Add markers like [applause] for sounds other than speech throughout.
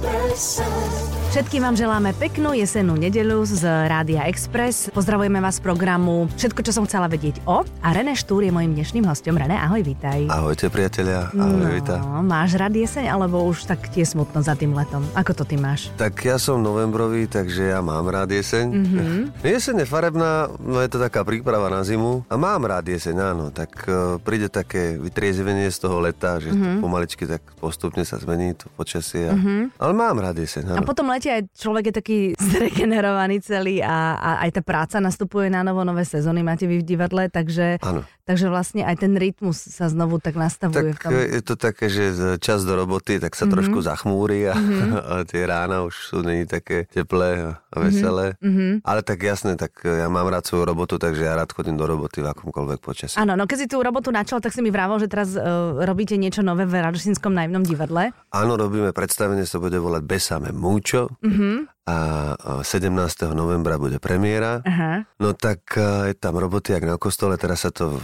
whispered sun. Všetkým vám želáme peknú jesennú nedelu z Rádia Express. Pozdravujeme vás z programu Všetko, čo som chcela vedieť o. A René Štúr je mojim dnešným hostom. René, ahoj, vítaj. Ahojte, priatelia. Ahoj, no, vítaj. máš rád jeseň, alebo už tak tie smutno za tým letom? Ako to ty máš? Tak ja som novembrový, takže ja mám rád jeseň. Mm-hmm. [laughs] Jeseň je farebná, no je to taká príprava na zimu. A mám rád jeseň, áno. Tak uh, príde také vytriezvenie z toho leta, že mm-hmm. pomaličky tak postupne sa zmení to počasie. Mm-hmm. Ale mám rád jeseň, áno. A potom lete aj človek je taký [laughs] zregenerovaný celý a, a aj tá práca nastupuje na novo, nové sezóny máte vy v divadle, takže, takže vlastne aj ten rytmus sa znovu tak nastavuje. Tak v tom. je to také, že čas do roboty, tak sa mm-hmm. trošku zachmúri a, mm-hmm. [laughs] a tie rána už sú není také teplé a veselé. Mm-hmm. Ale tak jasné, tak ja mám rád svoju robotu, takže ja rád chodím do roboty v akomkoľvek počasí. Áno, no keď si tú robotu načal, tak si mi vrával, že teraz uh, robíte niečo nové v Radošinskom najmnom divadle. Áno, robíme predstavenie, sa bude volať Besame Múčo. Mm-hmm a 17. novembra bude premiéra. Aha. No tak je tam roboty jak na kostole, teraz sa to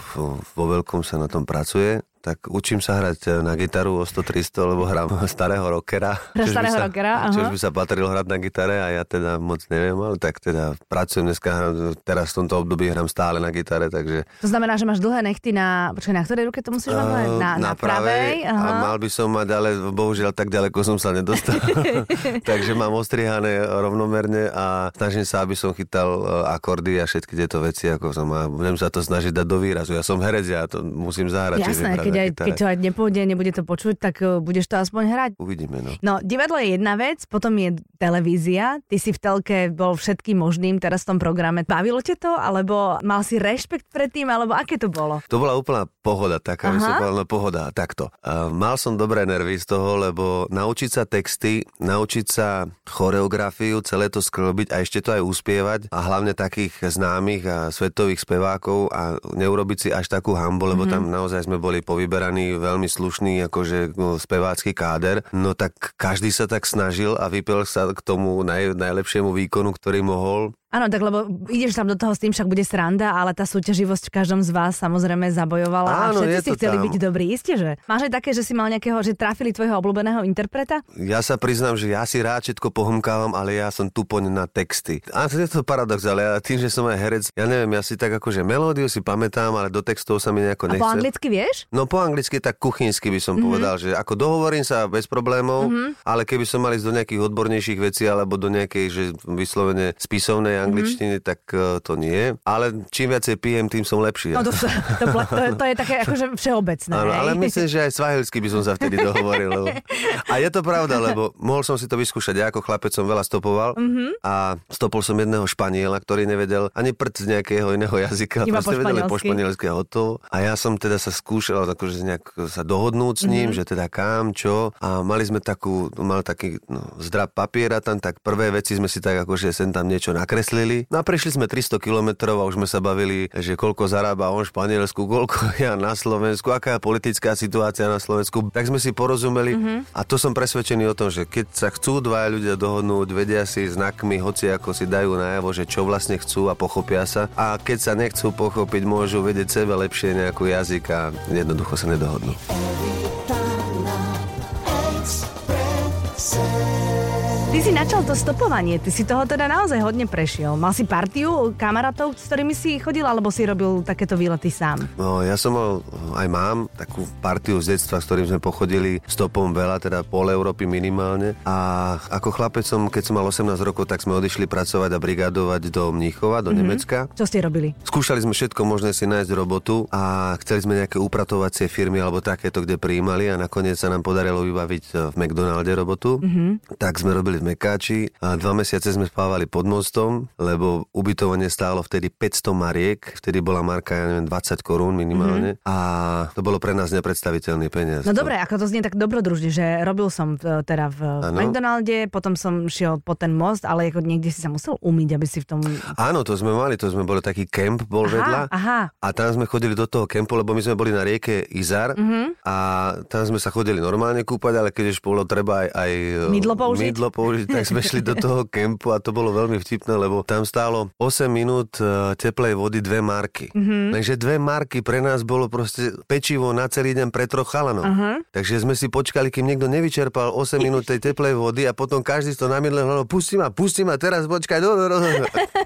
vo veľkom sa na tom pracuje tak učím sa hrať eh, na gitaru o 100-300, lebo hrám [laughs] starého rockera. starého sa, rockera, aha. Čož by sa patrilo hrať na gitare a ja teda moc neviem, ale tak teda pracujem dneska, teraz v tomto období hrám stále na gitare, takže... To znamená, že máš dlhé nechty na... Počkaj, na ktorej ruke to musíš mať? Uh, na, na, na pravej? Aha. A mal by som mať, ale bohužiaľ tak ďaleko som sa nedostal. [laughs] takže mám ostrihané rovnomerne a snažím sa, aby som chytal eh, akordy a všetky tieto veci, ako som a budem sa to snažiť dať do výrazu. Ja som herec, ja to musím zahrať. Jasné, keď aj, keď to aj nepôjde, nebude to počuť, tak uh, budeš to aspoň hrať. Uvidíme, no. No, divadlo je jedna vec, potom je televízia. Ty si v telke bol všetkým možným teraz v tom programe. Bavilo ťa to, alebo mal si rešpekt pred tým, alebo aké to bolo? To bola úplná pohoda, taká no pohoda, takto. Uh, mal som dobré nervy z toho, lebo naučiť sa texty, naučiť sa choreografiu, celé to sklbiť a ešte to aj uspievať a hlavne takých známych a svetových spevákov a neurobiť si až takú hambu, lebo mm-hmm. tam naozaj sme boli povyberaní veľmi slušný akože no, spevácky káder, no tak každý sa tak snažil a vypel sa k tomu naj, najlepšiemu výkonu, ktorý mohol. Áno, tak lebo ideš tam do toho s tým, však bude sranda, ale tá súťaživosť v každom z vás samozrejme zabojovala Áno, a všetci si chceli tam. byť dobrí. Isté, že? Máš aj také, že si mal nejakého, že trafili tvojho obľúbeného interpreta? Ja sa priznám, že ja si rád všetko pohomkávam, ale ja som tupoň na texty. A je to paradox, ale ja tým, že som aj herec, ja neviem, ja si tak akože melódiu si pamätám, ale do textov sa mi nejako nechce. A po anglicky vieš? No po anglicky tak kuchynsky by som mm-hmm. povedal, že ako dohovorím sa bez problémov, mm-hmm. ale keby som mal ísť do nejakých odbornejších vecí alebo do nejakej, že vyslovene spisovnej angličtiny, mm-hmm. tak uh, to nie. Ale čím viacej pijem, tým som lepší. No to, to, to, to, to je také akože všeobecné. Áno, ale myslím, že aj svahilsky by som sa vtedy dohovoril. Lebo... A je to pravda, lebo mohol som si to vyskúšať. Ja ako chlapec som veľa stopoval mm-hmm. a stopol som jedného Španiela, ktorý nevedel ani prd z nejakého iného jazyka. Iba proste vedel po španielsky a hotovo. A ja som teda sa skúšal akože nejak sa dohodnúť s ním, mm-hmm. že teda kam, čo. A mali sme takú, mal taký no, zdrab papiera tam, tak prvé veci sme si tak akože sem tam niečo nakreslili. No a prešli sme 300 kilometrov a už sme sa bavili, že koľko zarába on v Španielsku, [laughs] koľko ja na Slovensku, aká je politická situácia na Slovensku. Tak sme si porozumeli mm-hmm. a to som presvedčený o tom, že keď sa chcú dvaja ľudia dohodnúť, vedia si znakmi, hoci ako si dajú najavo, že čo vlastne chcú a pochopia sa. A keď sa nechcú pochopiť, môžu vedieť sebe lepšie nejakú jazyk a jednoducho sa nedohodnú. Ty si načal to stopovanie, ty si toho teda naozaj hodne prešiel. Mal si partiu kamarátov, s ktorými si chodil, alebo si robil takéto výlety sám? No, ja som mal, aj mám takú partiu z detstva, s ktorým sme pochodili stopom veľa, teda pol Európy minimálne. A ako chlapec som, keď som mal 18 rokov, tak sme odišli pracovať a brigadovať do Mníchova, do mm-hmm. Nemecka. Čo ste robili? Skúšali sme všetko možné si nájsť robotu a chceli sme nejaké upratovacie firmy alebo takéto, kde prijímali a nakoniec sa nám podarilo vybaviť v McDonalde robotu. Mm-hmm. Tak sme robili Mekáči a dva mesiace sme spávali pod mostom, lebo ubytovanie stálo vtedy 500 mariek, vtedy bola marka, ja neviem, 20 korún minimálne mm-hmm. a to bolo pre nás nepredstaviteľný peniaz. No dobre, ako to znie tak dobrodružne, že robil som e, teda v ano. McDonalde, potom som šiel po ten most, ale ako niekde si sa musel umyť, aby si v tom... Áno, to sme mali, to sme boli taký kemp bol aha, vedľa aha. a tam sme chodili do toho kempu, lebo my sme boli na rieke Izar mm-hmm. a tam sme sa chodili normálne kúpať, ale keď už bolo treba aj, aj mydlo použiť, mydlo použiť použiť, tak sme šli do toho kempu a to bolo veľmi vtipné, lebo tam stálo 8 minút e, teplej vody dve marky. Mm-hmm. Takže dve marky pre nás bolo proste pečivo na celý deň pre troch chalanov. Uh-huh. Takže sme si počkali, kým niekto nevyčerpal 8 minút tej teplej vody a potom každý to namidle hľadal, pusti ma, pusti ma, teraz počkaj, do, do, do.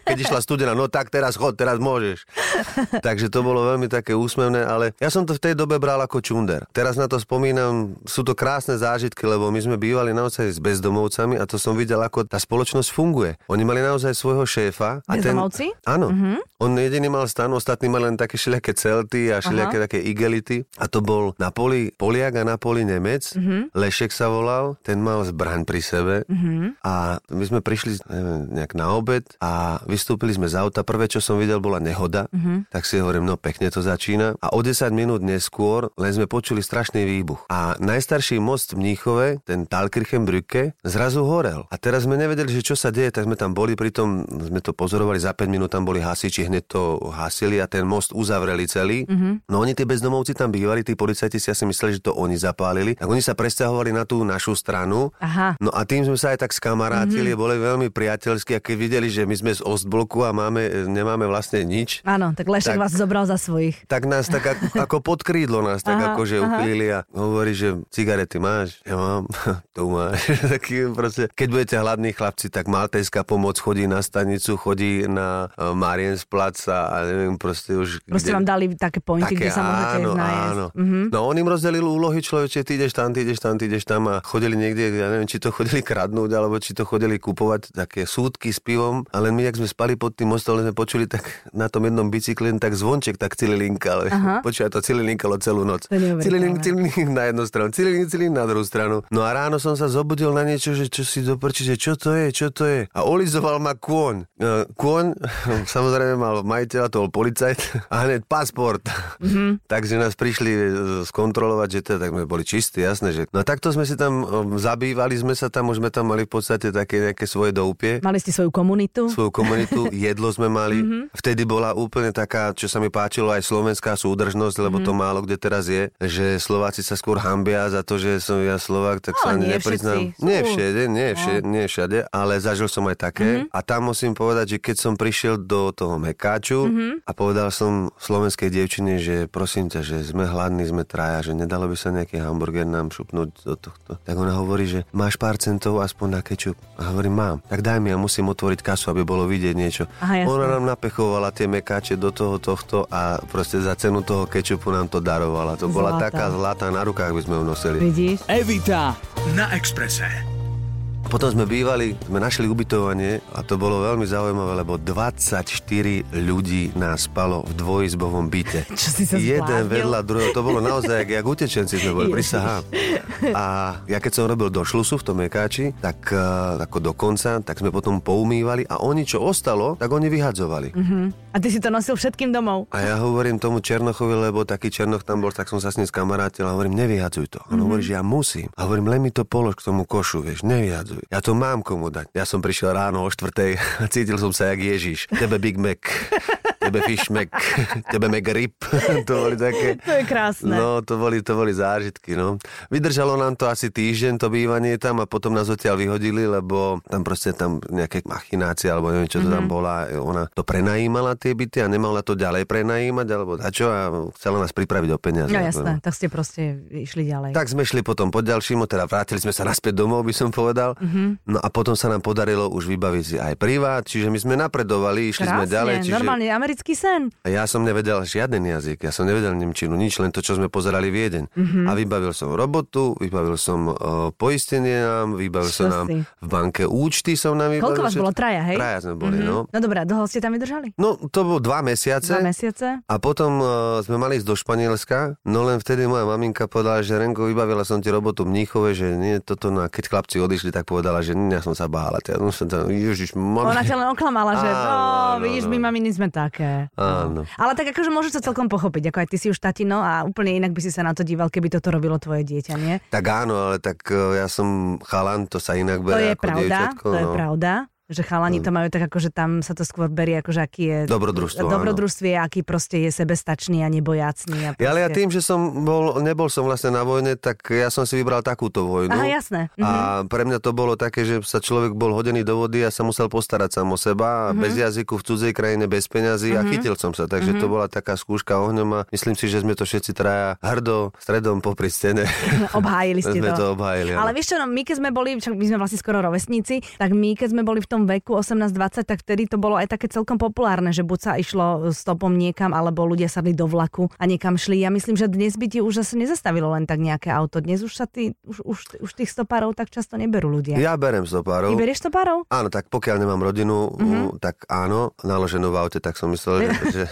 Keď išla studená, no tak teraz chod, teraz môžeš. [laughs] Takže to bolo veľmi také úsmevné, ale ja som to v tej dobe bral ako čunder. Teraz na to spomínam, sú to krásne zážitky, lebo my sme bývali naozaj s bezdomovcami a to som videl, ako tá spoločnosť funguje. Oni mali naozaj svojho šéfa. A Bezdomovci? Ten, áno. Uh-huh. On jediný mal stan, ostatní mali len také všelijaké celty a všelijaké také igelity. A to bol na poli Poliak a na poli Nemec. Uh-huh. Lešek sa volal, ten mal zbraň pri sebe. Uh-huh. A my sme prišli neviem, nejak na obed a vystúpili sme z auta. Prvé, čo som videl, bola nehoda. Uh-huh. Tak si hovorím, no pekne to začína. A o 10 minút neskôr len sme počuli strašný výbuch. A najstarší most v Mníchove, ten Talkirchenbrücke, zrazu horel. A teraz sme nevedeli, že čo sa deje, tak sme tam boli, pritom sme to pozorovali, za 5 minút tam boli hasiči, hneď to hasili a ten most uzavreli celý. Mm-hmm. No oni tí bezdomovci tam bývali, tí policajti si asi mysleli, že to oni zapálili. Tak oni sa presťahovali na tú našu stranu. Aha. No a tým sme sa aj tak skamarátili, mm-hmm. boli veľmi priateľskí a keď videli, že my sme z Ostbloku a máme, nemáme vlastne nič. Áno, tak Lešek tak, vás zobral za svojich. Tak nás tak ako, [laughs] ako pod krídlo nás tak aha, akože uchylili a hovorí, že cigarety máš? Ja mám, [laughs] to máš. [laughs] Taký proste, keď budete hladní chlapci, tak maltejská pomoc chodí na stanicu, chodí na Mariens plac a, a neviem, proste už... Proste kde... vám dali také pointy, také, kde sa môžete áno, Áno. Mm-hmm. No on im rozdelil úlohy človeče, ty ideš tam, ty ideš tam, ty ideš tam a chodili niekde, ja neviem, či to chodili kradnúť, alebo či to chodili kupovať také súdky s pivom, ale my, ak sme spali pod tým mostom, sme počuli tak na tom jednom bicykli tak zvonček, tak cililinkal. [laughs] Počúva to cililinkalo celú noc. Cililink, cililink na jednu stranu, cililink, cililink na druhú stranu. No a ráno som sa zobudil na niečo, že čo si doprči, že čo to je, čo to je. A olizoval ma kôň. E, kôň, [laughs] samozrejme mal majiteľa, to bol policajt [laughs] a hneď pasport. Mm-hmm. [laughs] Takže nás prišli e, skontrolovať, že teda, tak sme boli čistí, jasné. Že... No takto sme si tam e, zabývali, sme sa tam, už sme tam mali v podstate také nejaké svoje doupie. Mali ste svoju komunitu? Svoju komunitu, jedlo sme mali. Mm-hmm. Vtedy bola úplne taká, čo sa mi páčilo, aj slovenská súdržnosť, lebo mm-hmm. to málo kde teraz je, že Slováci sa skôr hambia za to, že som ja Slovák, tak no, sa ani nepriznám. Nie všade, nie všade, no. nie všade, ale zažil som aj také. Mm-hmm. A tam musím povedať, že keď som prišiel do toho Mekáču, mm-hmm. a povedal som slovenskej dievčine, že prosím ťa, že sme hladní, sme traja, že nedalo by sa nejaký hamburger nám šupnúť do tohto. Tak ona hovorí, že máš pár centov aspoň na kečup. A hovorím, mám. Tak daj mi, ja musím otvoriť kasu, aby bolo vidieť niečo. Aha, ona nám napechovala tie mekáče do toho tohto a proste za cenu toho kečupu nám to darovala. To Zlata. bola taká zlatá, na rukách by sme ju nosili. Vidíš? Evita na Exprese. Potom sme bývali, sme našli ubytovanie a to bolo veľmi zaujímavé, lebo 24 ľudí nás spalo v dvojizbovom byte. [laughs] Čo si sa Jeden vedľa druhého, to bolo naozaj, jak utečenci sme boli, [laughs] prisahám. A ja keď som robil do šlusu v tom mekáči, tak uh, ako do konca, tak sme potom poumývali a oni, čo ostalo, tak oni vyhadzovali. Uh-huh. A ty si to nosil všetkým domov? A ja hovorím tomu Černochovi, lebo taký Černoch tam bol, tak som sa s ním skamarátil a hovorím, nevyhadzuj to. On uh-huh. hovorí, že ja musím. A hovorím, len mi to polož k tomu košu, vieš, nevyhadzuj. Ja to mám komu dať. Ja som prišiel ráno o štvrtej [laughs] a cítil som sa jak Ježiš. Tebe Big Mac, [laughs] [laughs] tebe Mac, tebe McRib. [laughs] to boli také... To je krásne. No, to boli, to boli zážitky, no. Vydržalo nám to asi týždeň, to bývanie tam a potom nás odtiaľ vyhodili, lebo tam proste tam nejaké machinácie, alebo neviem, čo to mm-hmm. tam mhm. bola. Ona to prenajímala tie byty a nemala to ďalej prenajímať, alebo čo a chcela nás pripraviť o peniaze. No jasné, tak ste proste išli ďalej. Tak sme šli potom po ďalším, teda vrátili sme sa naspäť domov, by som povedal. Mm-hmm. No a potom sa nám podarilo už vybaviť si aj privát, čiže my sme napredovali, išli Krásne, sme ďalej. Čiže... normálny americký sen. A ja som nevedel žiaden jazyk, ja som nevedel Nemčinu, nič, len to, čo sme pozerali Viedeň. Mm-hmm. A vybavil som robotu, vybavil som uh, poistenie nám, vybavil čo som nám si? v banke účty som nám vybavil. Koľko vás bolo? Traja, hej? Traja sme boli, mm-hmm. no. No dobré, dlho ste tam vydržali? No to bolo dva mesiace. Dva mesiace. A potom uh, sme mali ísť do Španielska, no len vtedy moja maminka povedala, že Renko, vybavila som ti robotu v Mníchove, že nie toto, no keď chlapci odišli, tak povedala, že nie, ja som sa bála. Ja som sa, ježiš, mami. Ona ťa len oklamala, že áno, no, vidíš, my maminy sme také. Áno. Ale tak akože môžeš sa celkom pochopiť, ako aj ty si už tatino a úplne inak by si sa na to díval, keby toto robilo tvoje dieťa, nie? Tak áno, ale tak e, ja som chalan, to sa inak berie To je ako pravda, dievčatko, to no. je pravda. Že chalani to majú tak ako, že tam sa to skôr berie ako, že aký je... Dobrodružstvo, Dobrodružstvie, aký proste je sebestačný a nebojacný. A proste... Ale ja tým, že som bol, nebol som vlastne na vojne, tak ja som si vybral takúto vojnu. Aha, jasné. Mhm. A pre mňa to bolo také, že sa človek bol hodený do vody a sa musel postarať sám o seba, mhm. bez jazyku, v cudzej krajine, bez peňazí mhm. a chytil som sa. Takže mhm. to bola taká skúška ohňom a myslím si, že sme to všetci traja hrdo stredom popri stene. [laughs] obhájili ste to. to obhájili, ale vieš čo, no, my keď sme boli, my sme vlastne skoro rovesníci, tak my keď sme boli v tom veku 18-20, tak vtedy to bolo aj také celkom populárne, že buď sa išlo stopom niekam, alebo ľudia sadli do vlaku a niekam šli. Ja myslím, že dnes by ti už zase nezastavilo len tak nejaké auto. Dnes už sa ty, už, už, už tých stopárov tak často neberú ľudia. Ja berem stopárov. Ty berieš stopárov? Áno, tak pokiaľ nemám rodinu, mm-hmm. tak áno, naloženú v aute, tak som myslel, že... že...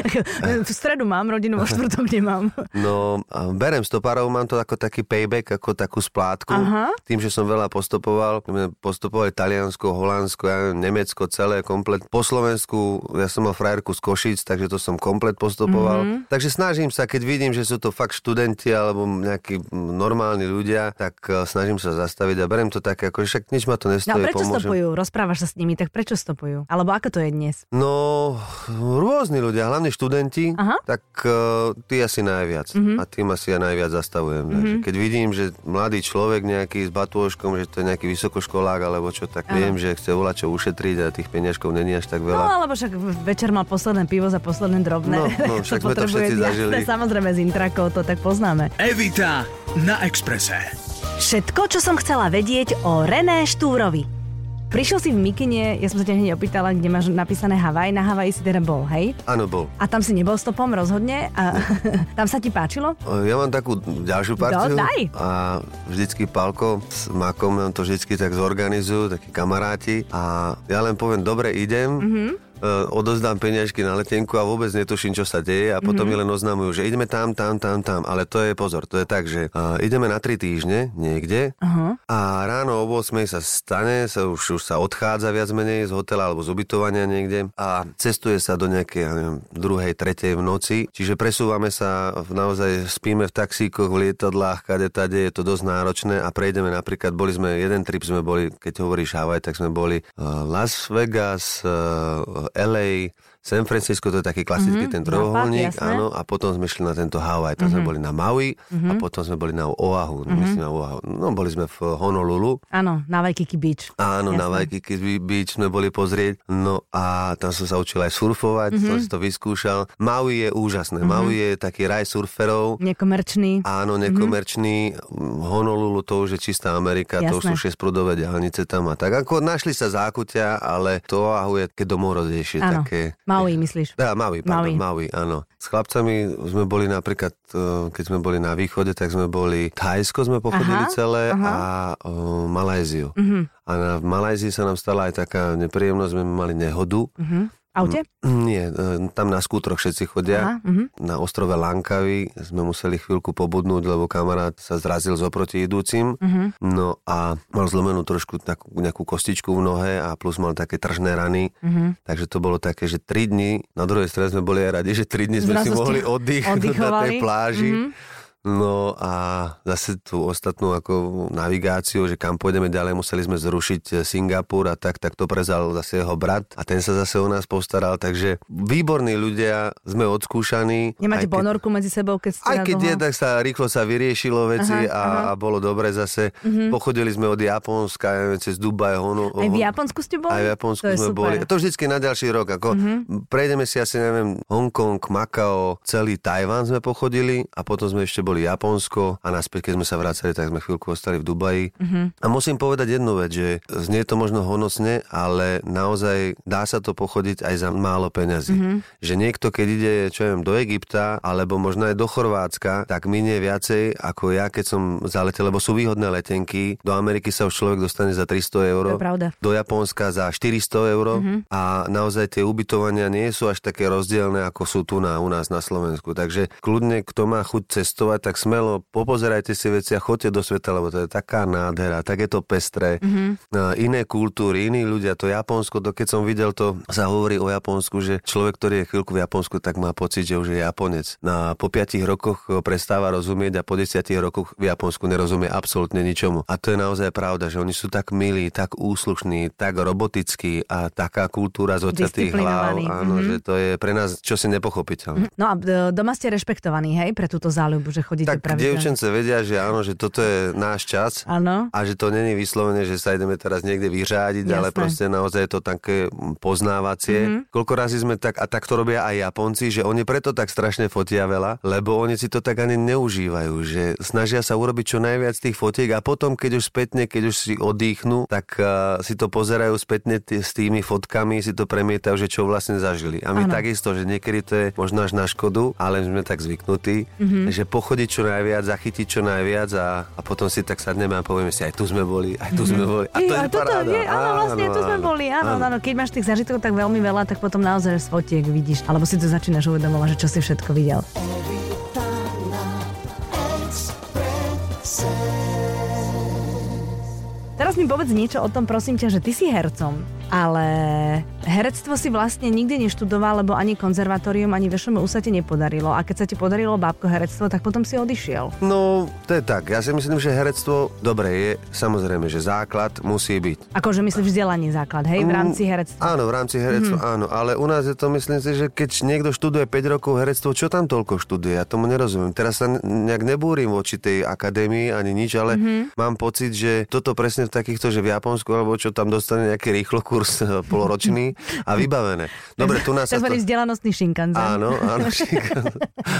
[laughs] v stredu mám rodinu, vo štvrtok nemám. no, berem stopárov, mám to ako taký payback, ako takú splátku. Aha. Tým, že som veľa postupoval, postupovali Taliansko, Holandsko, ja neviem, Nemecko, celé, komplet. Po Slovensku, ja som mal frajerku z Košic, takže to som komplet postupoval. Mm-hmm. Takže snažím sa, keď vidím, že sú to fakt študenti alebo nejakí normálni ľudia, tak e, snažím sa zastaviť a berem to tak, ako však nič ma to nestojí. No prečo pomôžem. stopujú? Rozprávaš sa s nimi, tak prečo stopujú? Alebo ako to je dnes? No, rôzni ľudia, hlavne študenti, Aha. tak uh, tí asi najviac. Mm-hmm. A tým asi ja najviac zastavujem. Mm-hmm. Takže keď vidím, že mladý človek nejaký s batôžkom, že to je nejaký vysokoškolák alebo čo, tak Aha. viem, že chce volať čo ušetriť a tých peniažkov není až tak veľa. No alebo však večer mal posledné pivo za posledné drobné. No, no [laughs] však to sme to všetci zažili. [laughs] Samozrejme z intrakov to tak poznáme. Evita na Exprese. Všetko, čo som chcela vedieť o René Štúrovi. Prišiel si v Mikine, ja som sa ťa hneď opýtala, kde máš napísané Havaj. Na Havaj si teda bol, hej? Áno, bol. A tam si nebol stopom rozhodne? A [laughs] tam sa ti páčilo? Ja mám takú ďalšiu partiu. No, daj. A vždycky Palko s Makom nám to vždycky tak zorganizujú, takí kamaráti. A ja len poviem, dobre, idem. Mm-hmm odozdám peniažky na letenku a vôbec netuším, čo sa deje a potom mm-hmm. mi len oznamujú, že ideme tam, tam, tam, tam. Ale to je pozor, to je tak, že uh, ideme na tri týždne niekde uh-huh. a ráno o 8 sa stane, sa už, už sa odchádza viac menej z hotela alebo z ubytovania niekde a cestuje sa do nejakej, ja neviem, druhej, tretej v noci. Čiže presúvame sa, naozaj spíme v taxíkoch, v lietadlách, kade tade, je to dosť náročné a prejdeme napríklad, boli sme, jeden trip sme boli, keď hovoríš Hawaii, tak sme boli uh, Las Vegas, uh, LA, San Francisco, to je taký klasický mm-hmm, ten trojuholník, áno, a potom sme šli na tento Hawaii, tam mm-hmm. sme mhm. boli na Maui mm-hmm. a potom sme boli na Oahu, mm-hmm. myslím na Oahu, no boli sme v Honolulu. Áno, na Waikiki Beach. Áno, jasné. na Waikiki Beach sme boli pozrieť, no a tam som sa učil aj surfovať, mm-hmm. som si to vyskúšal. Maui je úžasné, mm-hmm. Maui je taký raj surferov. Nekomerčný. Áno, nekomerčný. Mm-hmm. Honolulu to už je čistá Amerika, jasné. to už sú šesprudové diálnice tam a tak. Ako našli sa zákutia, ale to Oahu je také domorodejšie, také Maui, myslíš? Ja, Maui, pardon, Maui. Maui, áno. S chlapcami sme boli napríklad, e, keď sme boli na východe, tak sme boli Thajsko sme pochodili aha, celé aha. a o, Malajziu. Uh-huh. A na, v Malajzii sa nám stala aj taká nepríjemnosť, sme mali nehodu. Uh-huh aute? Nie, e, tam na skútroch všetci chodia. Aha, uh-huh. Na ostrove Lankavy sme museli chvíľku pobudnúť, lebo kamarát sa zrazil z oproti idúcim. Uh-huh. No a mal zlomenú trošku takú, nejakú kostičku v nohe a plus mal také tržné rany. Uh-huh. Takže to bolo také, že 3 dní, na druhej strane sme boli aj radi, že 3 dní sme Zrazu si mohli oddychnúť na tej pláži. Uh-huh No a zase tú ostatnú ako navigáciu, že kam pôjdeme ďalej, museli sme zrušiť Singapur a tak, tak to prezal zase jeho brat a ten sa zase o nás postaral, takže výborní ľudia, sme odskúšaní. Nemáte keď, ponorku medzi sebou, keď ste Aj keď je, tak sa rýchlo sa vyriešilo veci aha, a, aha. a bolo dobre zase. Uh-huh. Pochodili sme od Japonska, neviem, cez Dubaj, Honu. Aj v Japonsku ste boli? Aj v Japonsku to sme boli. To vždycky na ďalší rok. Ako uh-huh. Prejdeme si asi, neviem, Hongkong, Makao, celý Tajván sme pochodili a potom sme ešte boli boli Japonsko a naspäť, keď sme sa vracali, tak sme chvíľku ostali v Dubaji. Mm-hmm. A musím povedať jednu vec, že znie to možno honosne, ale naozaj dá sa to pochodiť aj za málo peňazí. Mm-hmm. Že niekto, keď ide, čo viem, do Egypta alebo možno aj do Chorvátska, tak minie viacej ako ja, keď som zaletel, lebo sú výhodné letenky. Do Ameriky sa už človek dostane za 300 eur. Do Japonska za 400 eur mm-hmm. a naozaj tie ubytovania nie sú až také rozdielne, ako sú tu na, u nás na Slovensku. Takže kľudne, kto má chuť cestovať, tak smelo popozerajte si veci a choďte do sveta, lebo to je taká nádhera, tak je to pestré. Mm-hmm. Iné kultúry, iní ľudia, to Japonsko, to keď som videl, to sa hovorí o Japonsku, že človek, ktorý je chvíľku v Japonsku, tak má pocit, že už je Japonec. Na, po 5 rokoch prestáva rozumieť a po 10 rokoch v Japonsku nerozumie absolútne ničomu. A to je naozaj pravda, že oni sú tak milí, tak úslušní, tak robotickí a taká kultúra z tých hlav, áno, mm-hmm. že to je pre nás čosi nepochopiteľné. Mm-hmm. No a doma ste rešpektovaní, hej, pre túto záľubu, že chodíte tak pravidelne. dievčence vedia, že áno, že toto je náš čas áno. a že to není vyslovene, že sa ideme teraz niekde vyřádiť, Jasné. ale proste naozaj je to také poznávacie. Mm-hmm. Koľko razy sme tak, a tak to robia aj Japonci, že oni preto tak strašne fotia veľa, lebo oni si to tak ani neužívajú, že snažia sa urobiť čo najviac tých fotiek a potom, keď už spätne, keď už si oddychnú, tak uh, si to pozerajú spätne t- s tými fotkami, si to premietajú, že čo vlastne zažili. A my ano. takisto, že niekedy to je možno až na škodu, ale sme tak zvyknutí, mm-hmm. že pochodiť čo najviac, zachytiť čo najviac a, a potom si tak sadneme a povieme si, aj tu sme boli, aj tu sme boli. A to je, je paráda. Je, áno, vlastne áno, tu sme boli, áno, áno. áno. Keď máš tých zažitkov tak veľmi veľa, tak potom naozaj z fotiek vidíš, alebo si to začínaš uvedomovať, že čo si všetko videl. Teraz mi povedz niečo o tom, prosím ťa, že ty si hercom ale herectvo si vlastne nikdy neštudoval, lebo ani konzervatórium, ani VŠMU sa ti nepodarilo. A keď sa ti podarilo bábko herectvo, tak potom si odišiel. No, to je tak. Ja si myslím, že herectvo, dobre, je samozrejme, že základ musí byť. Akože myslíš vzdelanie základ, hej, v mm, rámci herectva? Áno, v rámci herectva, mm. áno. Ale u nás je to, myslím si, že keď niekto študuje 5 rokov herectvo, čo tam toľko študuje? Ja tomu nerozumiem. Teraz sa nejak nebúrim voči tej akadémii ani nič, ale mm-hmm. mám pocit, že toto presne v takýchto, že v Japonsku, alebo čo tam dostane nejaký rýchlo kurz poloročný a vybavené. Dobre, tu nás... Takzvaný to... vzdelanostný šinkanzen. Áno, áno, [laughs] šinkanzen.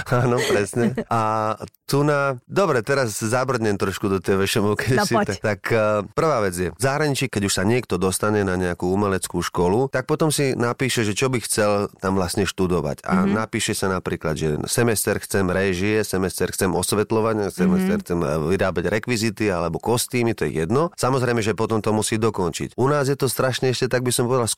áno, presne. A tu na... Dobre, teraz zabrdnem trošku do tej vešemovky. No, [laughs] tak, tak uh, prvá vec je, v zahraničí, keď už sa niekto dostane na nejakú umeleckú školu, tak potom si napíše, že čo by chcel tam vlastne študovať. A mm-hmm. napíše sa napríklad, že semester chcem réžie, semester chcem osvetľovanie, semester mm-hmm. chcem e, vyrábať rekvizity alebo kostýmy, to je jedno. Samozrejme, že potom to musí dokončiť. U nás je to strašne ešte, tak by som povedal,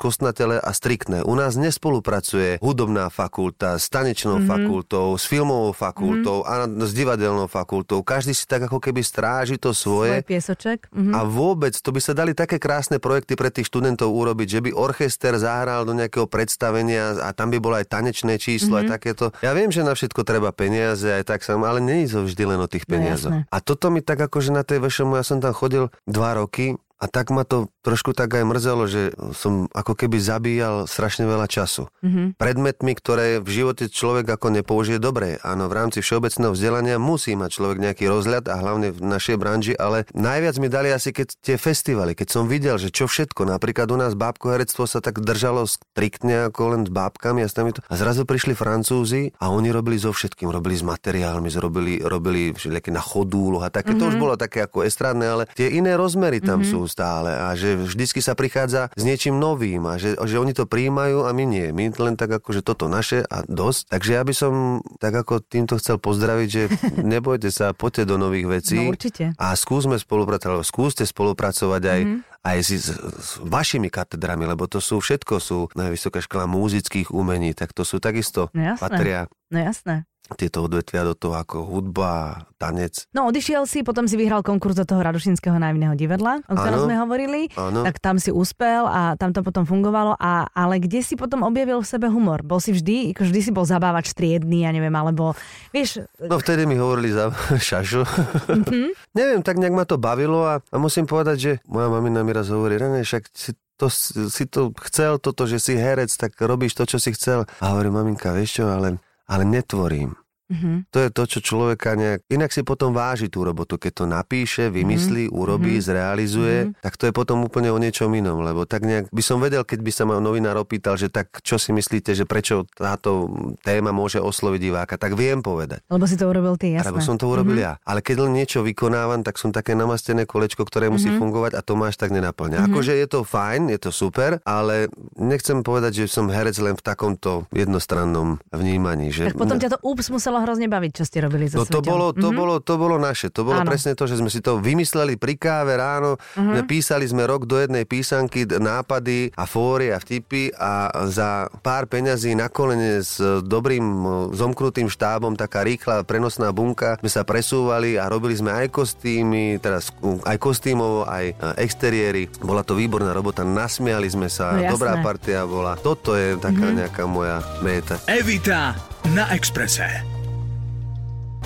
skostnatele a striktné. U nás nespolupracuje hudobná fakulta s tanečnou mm-hmm. fakultou, s filmovou fakultou mm-hmm. a s divadelnou fakultou. Každý si tak ako keby stráži to svoje. Svoj piesoček. Mm-hmm. A vôbec, to by sa dali také krásne projekty pre tých študentov urobiť, že by orchester zahral do nejakého predstavenia a tam by bolo aj tanečné číslo, mm-hmm. aj takéto. Ja viem, že na všetko treba peniaze, aj tak sam, ale nie je to vždy len o tých no, peniazoch. No, a toto mi tak akože na tej vešomu, ja som tam chodil dva roky a tak ma to trošku tak aj mrzelo, že som ako keby zabíjal strašne veľa času. Mm-hmm. Predmetmi, ktoré v živote človek ako nepoužije dobre. Áno, v rámci všeobecného vzdelania musí mať človek nejaký rozhľad a hlavne v našej branži, ale najviac mi dali asi keď tie festivaly, keď som videl, že čo všetko, napríklad u nás bábko herectvo sa tak držalo striktne ako len s bábkami a, to. a zrazu prišli Francúzi a oni robili so všetkým, robili s materiálmi, robili, robili na chodúloch a také, mm-hmm. to už mhm. bolo také ako estrádne, ale tie iné rozmery tam mm-hmm. sú stále a že vždycky sa prichádza s niečím novým a že, že oni to príjmajú a my nie. My len tak ako, že toto naše a dosť. Takže ja by som tak ako týmto chcel pozdraviť, že [laughs] nebojte sa, poďte do nových vecí. No určite. A skúsme spolupracovať, skúste spolupracovať aj, mm-hmm. aj s, s, s vašimi katedrami, lebo to sú všetko, sú na Vysoká škola muzických umení, tak to sú takisto no jasné. patria. No jasné tieto odvetvia do toho ako hudba, tanec. No odišiel si, potom si vyhral konkurs do toho Radošinského najvného divadla, o ktorom sme hovorili, ano. tak tam si uspel a tam to potom fungovalo. A, ale kde si potom objavil v sebe humor? Bol si vždy, vždy si bol zabávač striedný, ja neviem, alebo vieš... No vtedy mi hovorili za [laughs] šašu. Mm-hmm. [laughs] neviem, tak nejak ma to bavilo a, a musím povedať, že moja mamina mi raz hovorí, René, však si to, si to chcel, toto, že si herec, tak robíš to, čo si chcel. A hovorím, maminka, vieš čo, ale ale netvorím. Mm-hmm. To je to, čo človeka nejak... Inak si potom váži tú robotu. Keď to napíše, vymyslí, mm-hmm. urobí, mm-hmm. zrealizuje, mm-hmm. tak to je potom úplne o niečom inom. Lebo tak nejak by som vedel, keď by sa ma novinár opýtal, že tak čo si myslíte, že prečo táto téma môže osloviť diváka, tak viem povedať. Lebo si to urobil ty, jasné. Lebo som to urobil mm-hmm. ja. Ale keď len niečo vykonávam, tak som také namastené kolečko, ktoré musí mm-hmm. fungovať a to máš tak nenaplňa. Mm-hmm. Akože je to fajn, je to super, ale nechcem povedať, že som herec len v takomto jednostrannom vnímaní. Že... Tak potom ťa to úps muselo muselo hrozne baviť, čo ste robili so No to bolo, to, Mhm. bolo, to bolo naše. To bolo Áno. presne to, že sme si to vymysleli pri káve ráno. Uh-huh. Písali sme rok do jednej písanky nápady a fóry a vtipy a za pár peňazí na kolene s dobrým e, zomknutým štábom, taká rýchla prenosná bunka, sme sa presúvali a robili sme aj kostýmy, teraz aj kostýmov, aj e, exteriéry. Bola to výborná robota, nasmiali sme sa, No jasné. dobrá partia bola. Toto je taká nejaká moja méta. Evita na Exprese.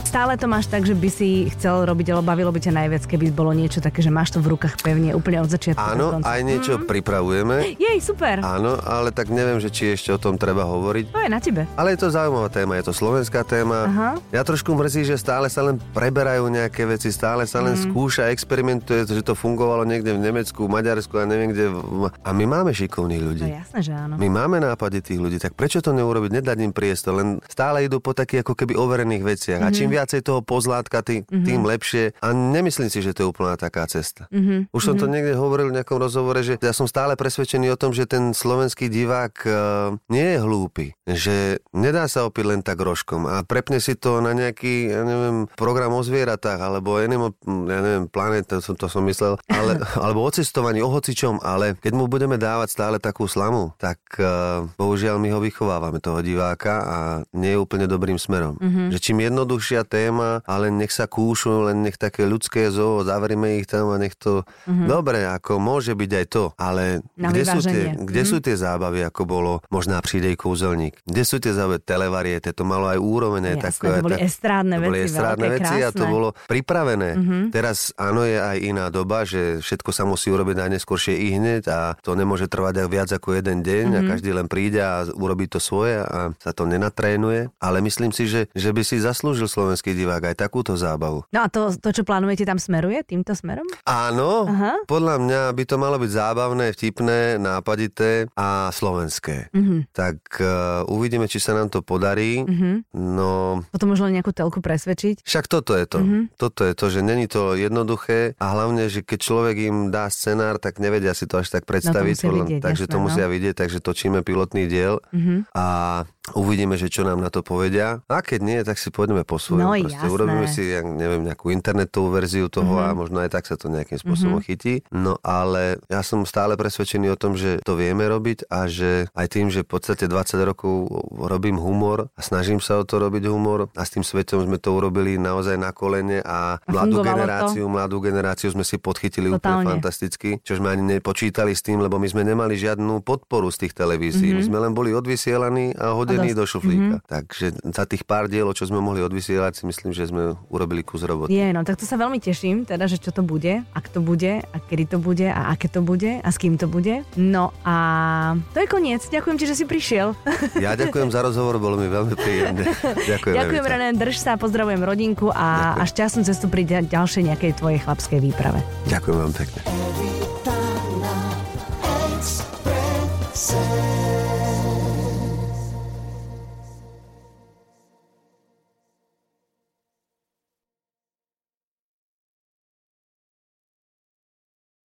Stále to máš tak, že by si chcel robiť, alebo bavilo by ťa najviac, keby bolo niečo také, že máš to v rukách pevne úplne od začiatku. Áno, aj niečo pripravujeme. Jej, super. Áno, ale tak neviem, že či ešte o tom treba hovoriť. To je na tebe. Ale je to zaujímavá téma, je to slovenská téma. Aha. Ja trošku mrzí, že stále sa len preberajú nejaké veci, stále sa len Mhm. skúša, experimentuje, že to fungovalo niekde v Nemecku, Maďarsku a neviem kde. A my máme šikovných ľudí. No jasné, že áno. My máme nápady tých ľudí, tak prečo to neurobiť, nedať im priestor, len stále idú po takých ako keby overených veciach. A Mhm. čím viacej toho pozlátka, tým, tým lepšie. A nemyslím si, že to je úplná taká cesta. Mhm. Už som to niekde hovoril v nejakom rozhovore, že ja som stále presvedčený o tom, že ten slovenský divák e, nie je hlúpy, že nedá sa opiť len tak rožkom a prepne si to na nejaký, ja neviem, program o zvieratách, alebo Animal, ja neviem, Planet, to som, to som myslel, ale, [laughs] alebo o cestovaní, o hocičom, ale keď mu budeme dávať stále takú slamu, tak uh, bohužiaľ my ho vychovávame, toho diváka a nie je úplne dobrým smerom. Mm-hmm. Že čím jednoduchšia téma, ale nech sa kúšu, len nech také ľudské zoo, zavrime ich tam a nech to... Mm-hmm. Dobre, ako môže byť aj to, ale Na kde, sú tie, kde sú tie zábavy, ako bolo možná prídej kúzelník? Kde sú tie zábavy televariete? To malo aj úroveň. aj Jasné, takové- to boli tak- estrádne to boli veci, estrádne veľké, veci a to krásne. Mhm. bolo pripravené. Mm-hmm. Teraz áno, je aj iná doba, že všetko sa musí urobiť najneskôršie i hneď a to nemôže trvať aj viac ako jeden deň Mhm. mm-hmm. a každý len príde a urobí to svoje a sa to nenatrénuje. Ale myslím si, že, že by si zaslúžil slovenský divák aj takúto zábavu. No a to, to, čo plánujete, tam smeruje týmto smerom? Áno, Aha. podľa mňa by to malo byť zábavné, vtipné, nápadité a slovenské. Mhm. Tak uh, uvidíme, či sa nám to podarí. Mhm. No, Potom len nejakú telku presvedčiť? však toto je to. Mm-hmm. Toto je to, že není to jednoduché a hlavne, že keď človek im dá scenár, tak nevedia si to až tak predstaviť. musia podľa- vidieť, takže jasné, to no. musia vidieť, takže točíme pilotný diel Mhm. a uvidíme, že čo nám na to povedia. A keď nie, tak si pôjdeme po svojom. No, Proste jasné. urobíme si, ja neviem, nejakú internetovú verziu toho mm-hmm. a možno aj tak sa to nejakým spôsobom mm-hmm. chytí. No ale ja som stále presvedčený o tom, že to vieme robiť a že aj tým, že v podstate 20 rokov robím humor a snažím sa o to robiť humor a s tým svetom sme to urobili naozaj na kolene a mladú fungovalo to? generáciu, mladú generáciu sme si podchytili Totálne. úplne fantasticky, čo sme ani nepočítali s tým, lebo my sme nemali žiadnu podporu z tých televízií. Mm-hmm. My sme len boli odvysielaní a hodení A dosť. do šuflíka. Mm-hmm. Takže za tých pár dielov, čo sme mohli odvysielať, si myslím, že sme urobili kus roboty. Je, no tak to sa veľmi teším, teda, že čo to bude, ak to bude, a kedy to bude, a aké to bude, a s kým to bude. No a to je koniec. Ďakujem ti, že si prišiel. Ja ďakujem za rozhovor, bolo mi veľmi príjemné. [laughs] Ďakujem. Ďakujem. René, drž sa, pozdravujem rodinku a, a šťastnú cestu pri ďalšej nejakej tvojej chlapskej výprave. Ďakujem vám pekne.